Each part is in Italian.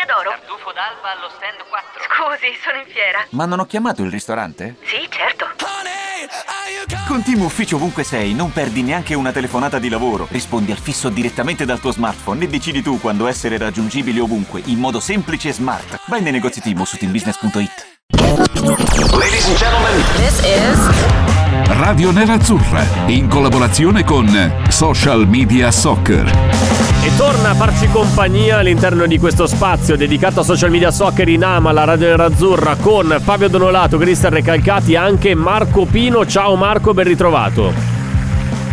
Osteria d'oro. Tartufo d'alba allo stand 4. Scusi, sono in fiera. Ma non ho chiamato il ristorante? Sì, certo. Con Team Ufficio ovunque sei, non perdi neanche una telefonata di lavoro. Rispondi al fisso direttamente dal tuo smartphone e decidi tu quando essere raggiungibile ovunque, in modo semplice e smart. Vai nei negozi Team su teambusiness.it. Ladies and gentlemen, This is Radio Nerazzurra in collaborazione con Social Media Soccer. E torna a farci compagnia all'interno di questo spazio dedicato a social media soccer in ama, la radio nerazzurra, con Fabio Donolato, Cristian Recalcati e anche Marco Pino. Ciao Marco, ben ritrovato.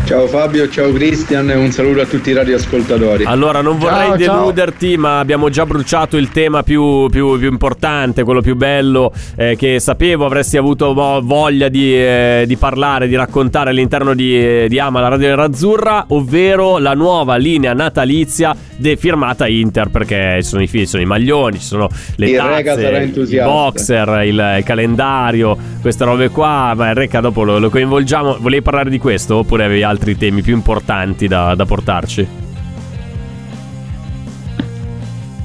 Ciao Fabio, ciao Cristian e un saluto a tutti i radioascoltatori. Allora, non vorrei Ciao, ciao. deluderti, ma abbiamo già bruciato il tema più, più- più importante, quello più bello, eh, che sapevo avresti avuto vo- voglia di, eh, di parlare, di raccontare all'interno di, eh, di Ama, la radio nerazzurra, ovvero la nuova linea natalizia de- firmata Inter, perché ci sono i, fi- ci sono i maglioni, ci sono le Il tazze, i boxer, il, il calendario, queste robe qua. Ma il Reca dopo lo, lo coinvolgiamo. Volevi parlare di questo oppure avevi altri temi più importanti da, da portarci?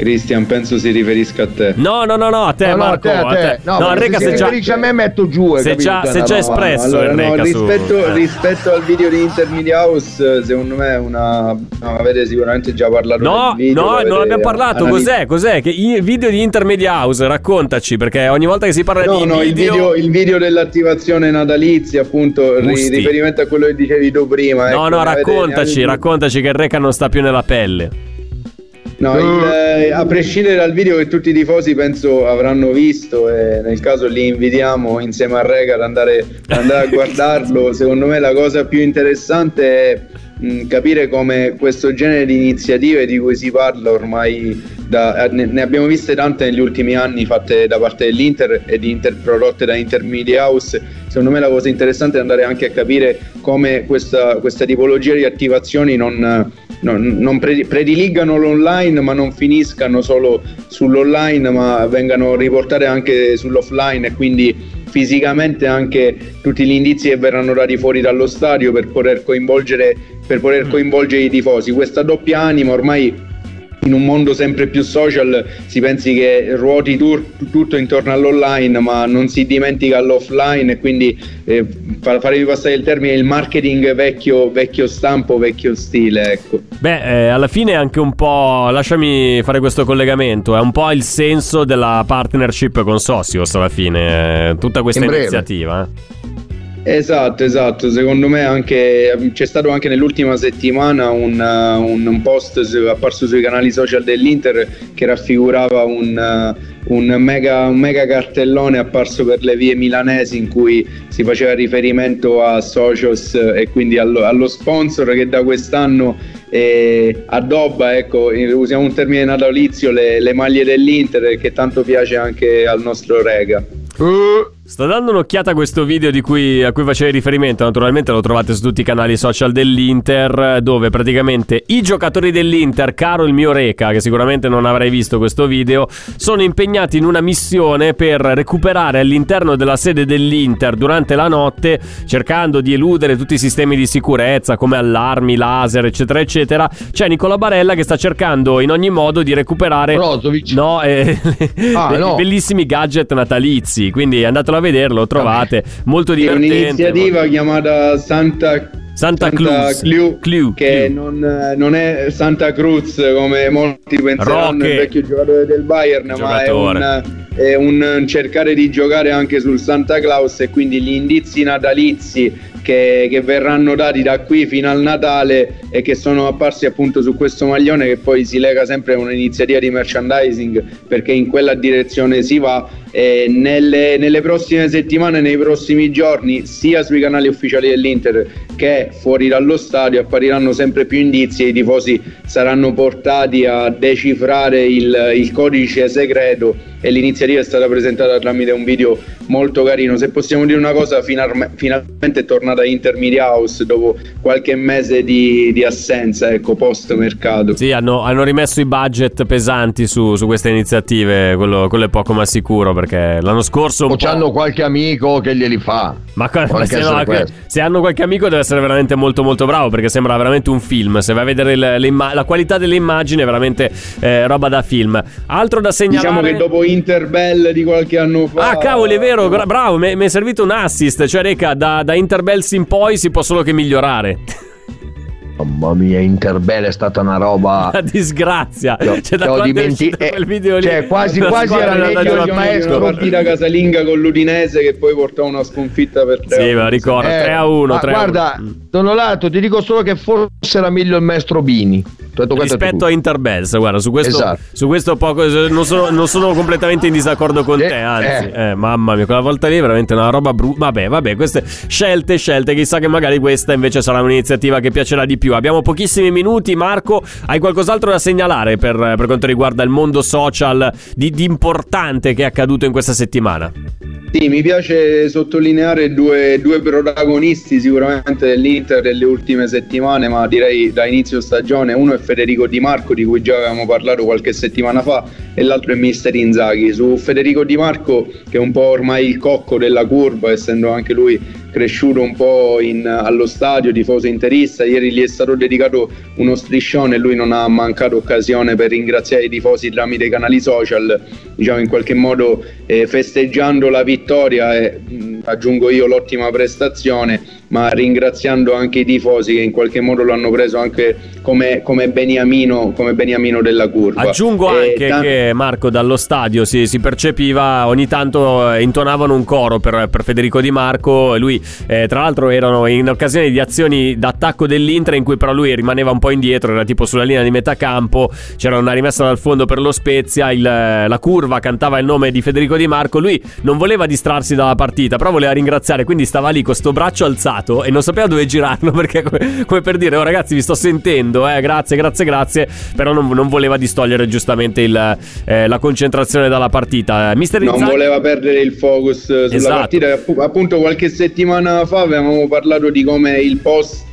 Cristian, penso si riferisca a te. No, no, no, no, a te, No, no, Marco. a te, a te. No, No, Enrica se è già. riferisce a me metto giù. è capito? già, Cioè, no, già no. espresso Allora, no, Enrica su- rispetto, eh. rispetto al video di Intermedia House, eh, secondo me è una. No, avete sicuramente già parlato No, del video. no, non abbiamo parlato. Cos'è? Cos'è? Che i video di Intermedia House, raccontaci, perché ogni volta che si parla No, di no, il video, il video dell'attivazione natalizia, appunto, ri- Gusti. riferimento a quello che dicevi tu prima. No, ecco, no, raccontaci, avete- raccontaci che il Reca non sta più nella pelle. No, il, eh, a prescindere dal video che tutti i tifosi penso avranno visto e nel caso li invitiamo insieme a Rega ad andare, andare a guardarlo, secondo me la cosa più interessante è capire come questo genere di iniziative di cui si parla ormai da- eh, ne, abbiamo viste tante negli ultimi anni fatte da parte dell'Inter e di Inter prodotte da Intermedia House. Secondo me la cosa interessante è andare anche a capire come questa, questa tipologia di attivazioni non, non, non pre- prediligano l'online ma non finiscano solo sull'online ma vengano riportate anche sull'offline e quindi fisicamente anche tutti gli indizi che verranno dati fuori dallo stadio per poter coinvolgere, per poter coinvolgere i tifosi. Questa doppia anima ormai in un mondo sempre più social si pensi che ruoti tur- tutto intorno all'online ma non si dimentica l'offline e quindi eh, fa- farei passare il termine il marketing vecchio, vecchio stampo, vecchio stile ecco. Beh, eh, alla fine è anche un po'. Lasciami fare questo collegamento. È un po' il senso della partnership con Socios. Alla fine, eh, tutta questa In iniziativa. eh. Esatto, esatto, secondo me anche c'è stato anche nell'ultima settimana un, uh, un- un post apparso sui canali social dell'Inter che raffigurava un, uh, un mega, mega cartellone apparso per le vie milanesi in cui si faceva riferimento a Socios e quindi allo, allo sponsor che da quest'anno eh, addobba, ecco, usiamo un termine natalizio, le, le maglie dell'Inter che tanto piace anche al nostro Rega. Eh, Sto dando un'occhiata a questo video di cui, a cui facevi riferimento. Naturalmente lo trovate su tutti i canali social dell'Inter, dove praticamente i giocatori dell'Inter, caro il mio Reca, che sicuramente non avrai visto questo video, sono impegnati in una missione per recuperare all'interno della sede dell'Inter durante la notte, cercando di eludere tutti i sistemi di sicurezza come allarmi, laser, eccetera, eccetera. C'è Nicola Barella che sta cercando in ogni modo di recuperare. Brozovic. No, eh, Ah, no. bellissimi gadget natalizi. Quindi andatelo a vedere, lo trovate. Molto È divertente. un'iniziativa chiamata Santa, Santa Cruz. Clu- Clu, che Clu. Non, non è Santa Cruz come molti penseranno, Rocche. il vecchio giocatore del Bayern, ma è Giocatore. un, è un cercare di giocare anche sul Santa Claus e quindi gli indizi natalizi che, che verranno dati da qui fino al Natale e che sono apparsi appunto su questo maglione che poi si lega sempre a un'iniziativa di merchandising perché in quella direzione si va e nelle, nelle prossime settimane, nei prossimi giorni, sia sui canali ufficiali dell'Inter che fuori dallo stadio appariranno sempre più indizi e i tifosi saranno portati a decifrare il, il codice segreto e l'iniziativa è stata presentata tramite un video molto carino. Se possiamo dire una cosa, finalme- finalmente è tornata Inter Media House dopo qualche mese di, di assenza, ecco, post mercato. Sì, hanno, hanno rimesso i budget pesanti su, su queste iniziative, quello, quello è poco ma sicuro, perché l'anno scorso... un O po'- c'hanno qualche amico che glieli fa. Ma se, no, se hanno qualche amico deve essere veramente molto molto bravo perché sembra veramente un film. Se vai a vedere le- le la qualità delle immagini è veramente eh, roba da film. Altro da segnalare. Diciamo che dopo Interbell di qualche anno fa. Ah, cavoli, è vero, gra- bravo, mi è servito un assist. Cioè, Reca, da, da Interbells in poi si può solo che migliorare. Mamma mia, Interbell è stata una roba. Una disgrazia. Io- Cioè, da quando è dimenti- eh, quel video lì. cioè, quasi- la quasi era è meglio il a Una maestro. partita casalinga con l'Udinese che poi portò una sconfitta per tre. Sì, me la ricordo. Eh, 3 a 1. ma 3 a guarda, 1. Donorato, ti dico solo che forse era meglio il maestro Bini. È Rispetto a Interbells, guarda, su questo, Esatto. su questo poco, non, sono, non sono completamente in disaccordo con Eh, te, anzi, eh. eh, mamma mia, quella volta lì è veramente una roba brutta. Vabbè, vabbè, queste scelte, scelte, chissà che magari questa invece sarà un'iniziativa che piacerà di più. Abbiamo pochissimi minuti, Marco, hai qualcos'altro da segnalare per, per quanto riguarda il mondo social di, di importante che è accaduto in questa settimana? Sì, mi piace sottolineare due, due protagonisti sicuramente dell'Inter delle ultime settimane, ma direi da inizio stagione. Uno è Federico Di Marco, di cui già avevamo parlato qualche settimana fa, e l'altro è Mister Inzaghi. Su Federico Di Marco, che è un po' ormai il cocco della curva, essendo anche lui cresciuto un po' in- allo stadio, tifoso interista. Ieri gli è stato dedicato uno striscione e lui non ha mancato occasione per ringraziare i tifosi tramite i canali social, diciamo in qualche modo eh, festeggiando la vittoria e mh, aggiungo io l'ottima prestazione, ma ringraziando anche i tifosi che in qualche modo lo hanno preso anche come, come, beniamino, come beniamino della curva. Aggiungo anche tan- che Marco dallo stadio si, si percepiva ogni tanto eh, intonavano un coro per, per Federico Di Marco. Lui, eh, tra l'altro, erano in occasione di azioni d'attacco dell'Inter in cui però lui rimaneva un po' indietro, era tipo sulla linea di metà campo. C'era una rimessa dal fondo per lo Spezia. il- la curva cantava il nome di Federico Di Marco. Lui non voleva distrarsi dalla partita, però voleva ringraziare, quindi stava lì con sto braccio alzato e non sapeva dove girarlo perché, come, come per dire, oh ragazzi, vi sto sentendo, eh, grazie, grazie, grazie. Però non, non voleva distogliere giustamente il, eh, la concentrazione dalla partita. Mister non Inzaghi- voleva perdere il focus eh, sulla Esatto. partita. Appu- Appunto, qualche settimana fa avevamo parlato di come il post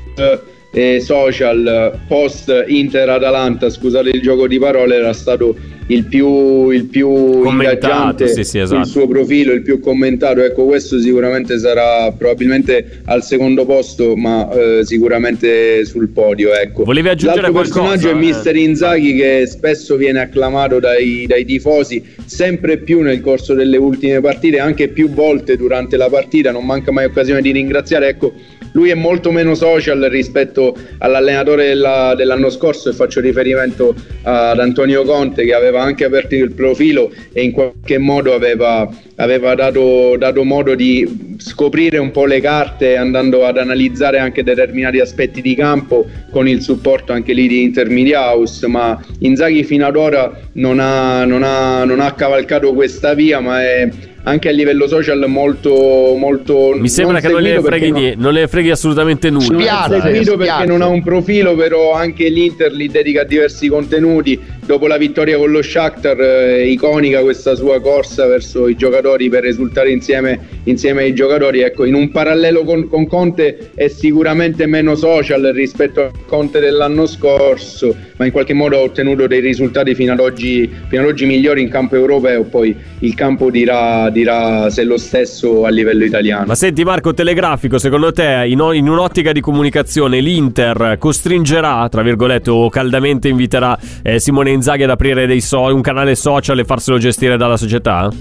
eh, social post Inter Atalanta, scusate il gioco di parole, era stato il più, il più Commentato, ingaggiante sì, sì, esatto. sul suo profilo, il più commentato. Ecco, questo sicuramente sarà probabilmente al secondo posto, ma eh, sicuramente sul podio. Ecco. Volevi aggiungere L'altro qualcosa, personaggio è eh? Mister Inzaghi che spesso viene acclamato dai, dai tifosi sempre più nel corso delle ultime partite, anche più volte durante la partita, non manca mai occasione di ringraziare. Ecco, lui è molto meno social rispetto all'allenatore della- dell'anno scorso e faccio riferimento ad Antonio Conte che aveva anche aperto il profilo e in qualche modo aveva, aveva dato, dato modo di scoprire un po' le carte andando ad analizzare anche determinati aspetti di campo con il supporto anche lì di Intermedia House ma Inzaghi fino ad ora non ha, non ha- non ha cavalcato questa via ma è anche a livello social molto molto Mi sembra che non le freghi, non- non le freghi assolutamente nulla. non Spiace, è seguito perché non ha un profilo, però anche l'Inter gli dedica diversi contenuti. Dopo la vittoria con lo Shakhtar, eh, iconica questa sua corsa verso i giocatori per risultare insieme, insieme ai giocatori. Ecco, in un parallelo con, con Conte è sicuramente meno social rispetto a Conte dell'anno scorso, ma in qualche modo ha ottenuto dei risultati fino ad oggi, fino ad oggi migliori in campo europeo. Poi il campo dirà, dirà se è lo stesso a livello italiano. Ma senti Marco, telegrafico, secondo te in, in un'ottica di comunicazione l'Inter costringerà, tra virgolette, o caldamente inviterà eh, Simone Inzaghi ad aprire so- un canale social e farselo gestire dalla società?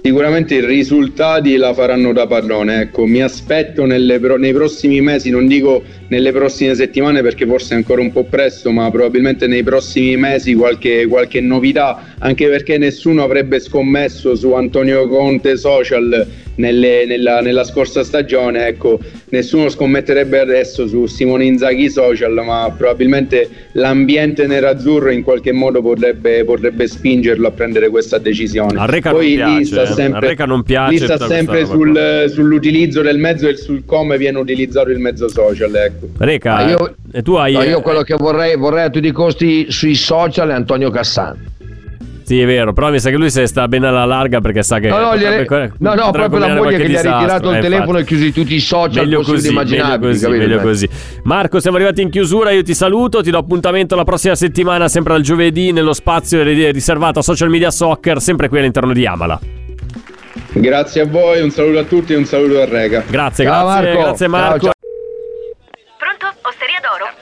Sicuramente i risultati la faranno da padrone, ecco, mi aspetto pro- nei prossimi mesi, non dico nelle prossime settimane perché forse è ancora un po' presto, ma probabilmente nei prossimi mesi qualche, qualche novità, anche perché nessuno avrebbe scommesso su Antonio Conte social nelle- nella, nella scorsa stagione, ecco, nessuno scommetterebbe adesso su Simone Inzaghi social, ma probabilmente l'ambiente nerazzurro in qualche modo potrebbe, potrebbe spingerlo a prendere questa decisione. A Reca Poi non piace, sta eh. sempre, Reca non piace lì sta sempre sul- sull'utilizzo del mezzo e sul come viene utilizzato il mezzo social. Ecco. Reca, io- e tu hai... No, io quello che vorrei, vorrei a tutti i costi sui social è Antonio Cassan. Sì, è vero, però mi sa che lui se sta bene alla larga perché sa che... No, no, potrebbe- no, no, proprio la moglie che gli ha disastro, ritirato il eh, telefono infatti. e chiusi tutti i social Meglio così, meglio immaginabili, così, meglio così. Marco, siamo arrivati in chiusura, io ti saluto, ti do appuntamento la prossima settimana, sempre al giovedì, nello spazio riservato a Social Media Soccer, sempre qui all'interno di Amala. Grazie a voi, un saluto a tutti e un saluto a Rega. Grazie, Ciao, grazie, Marco. grazie Ciao, Marco. ciao. Pronto? Osteria d'oro?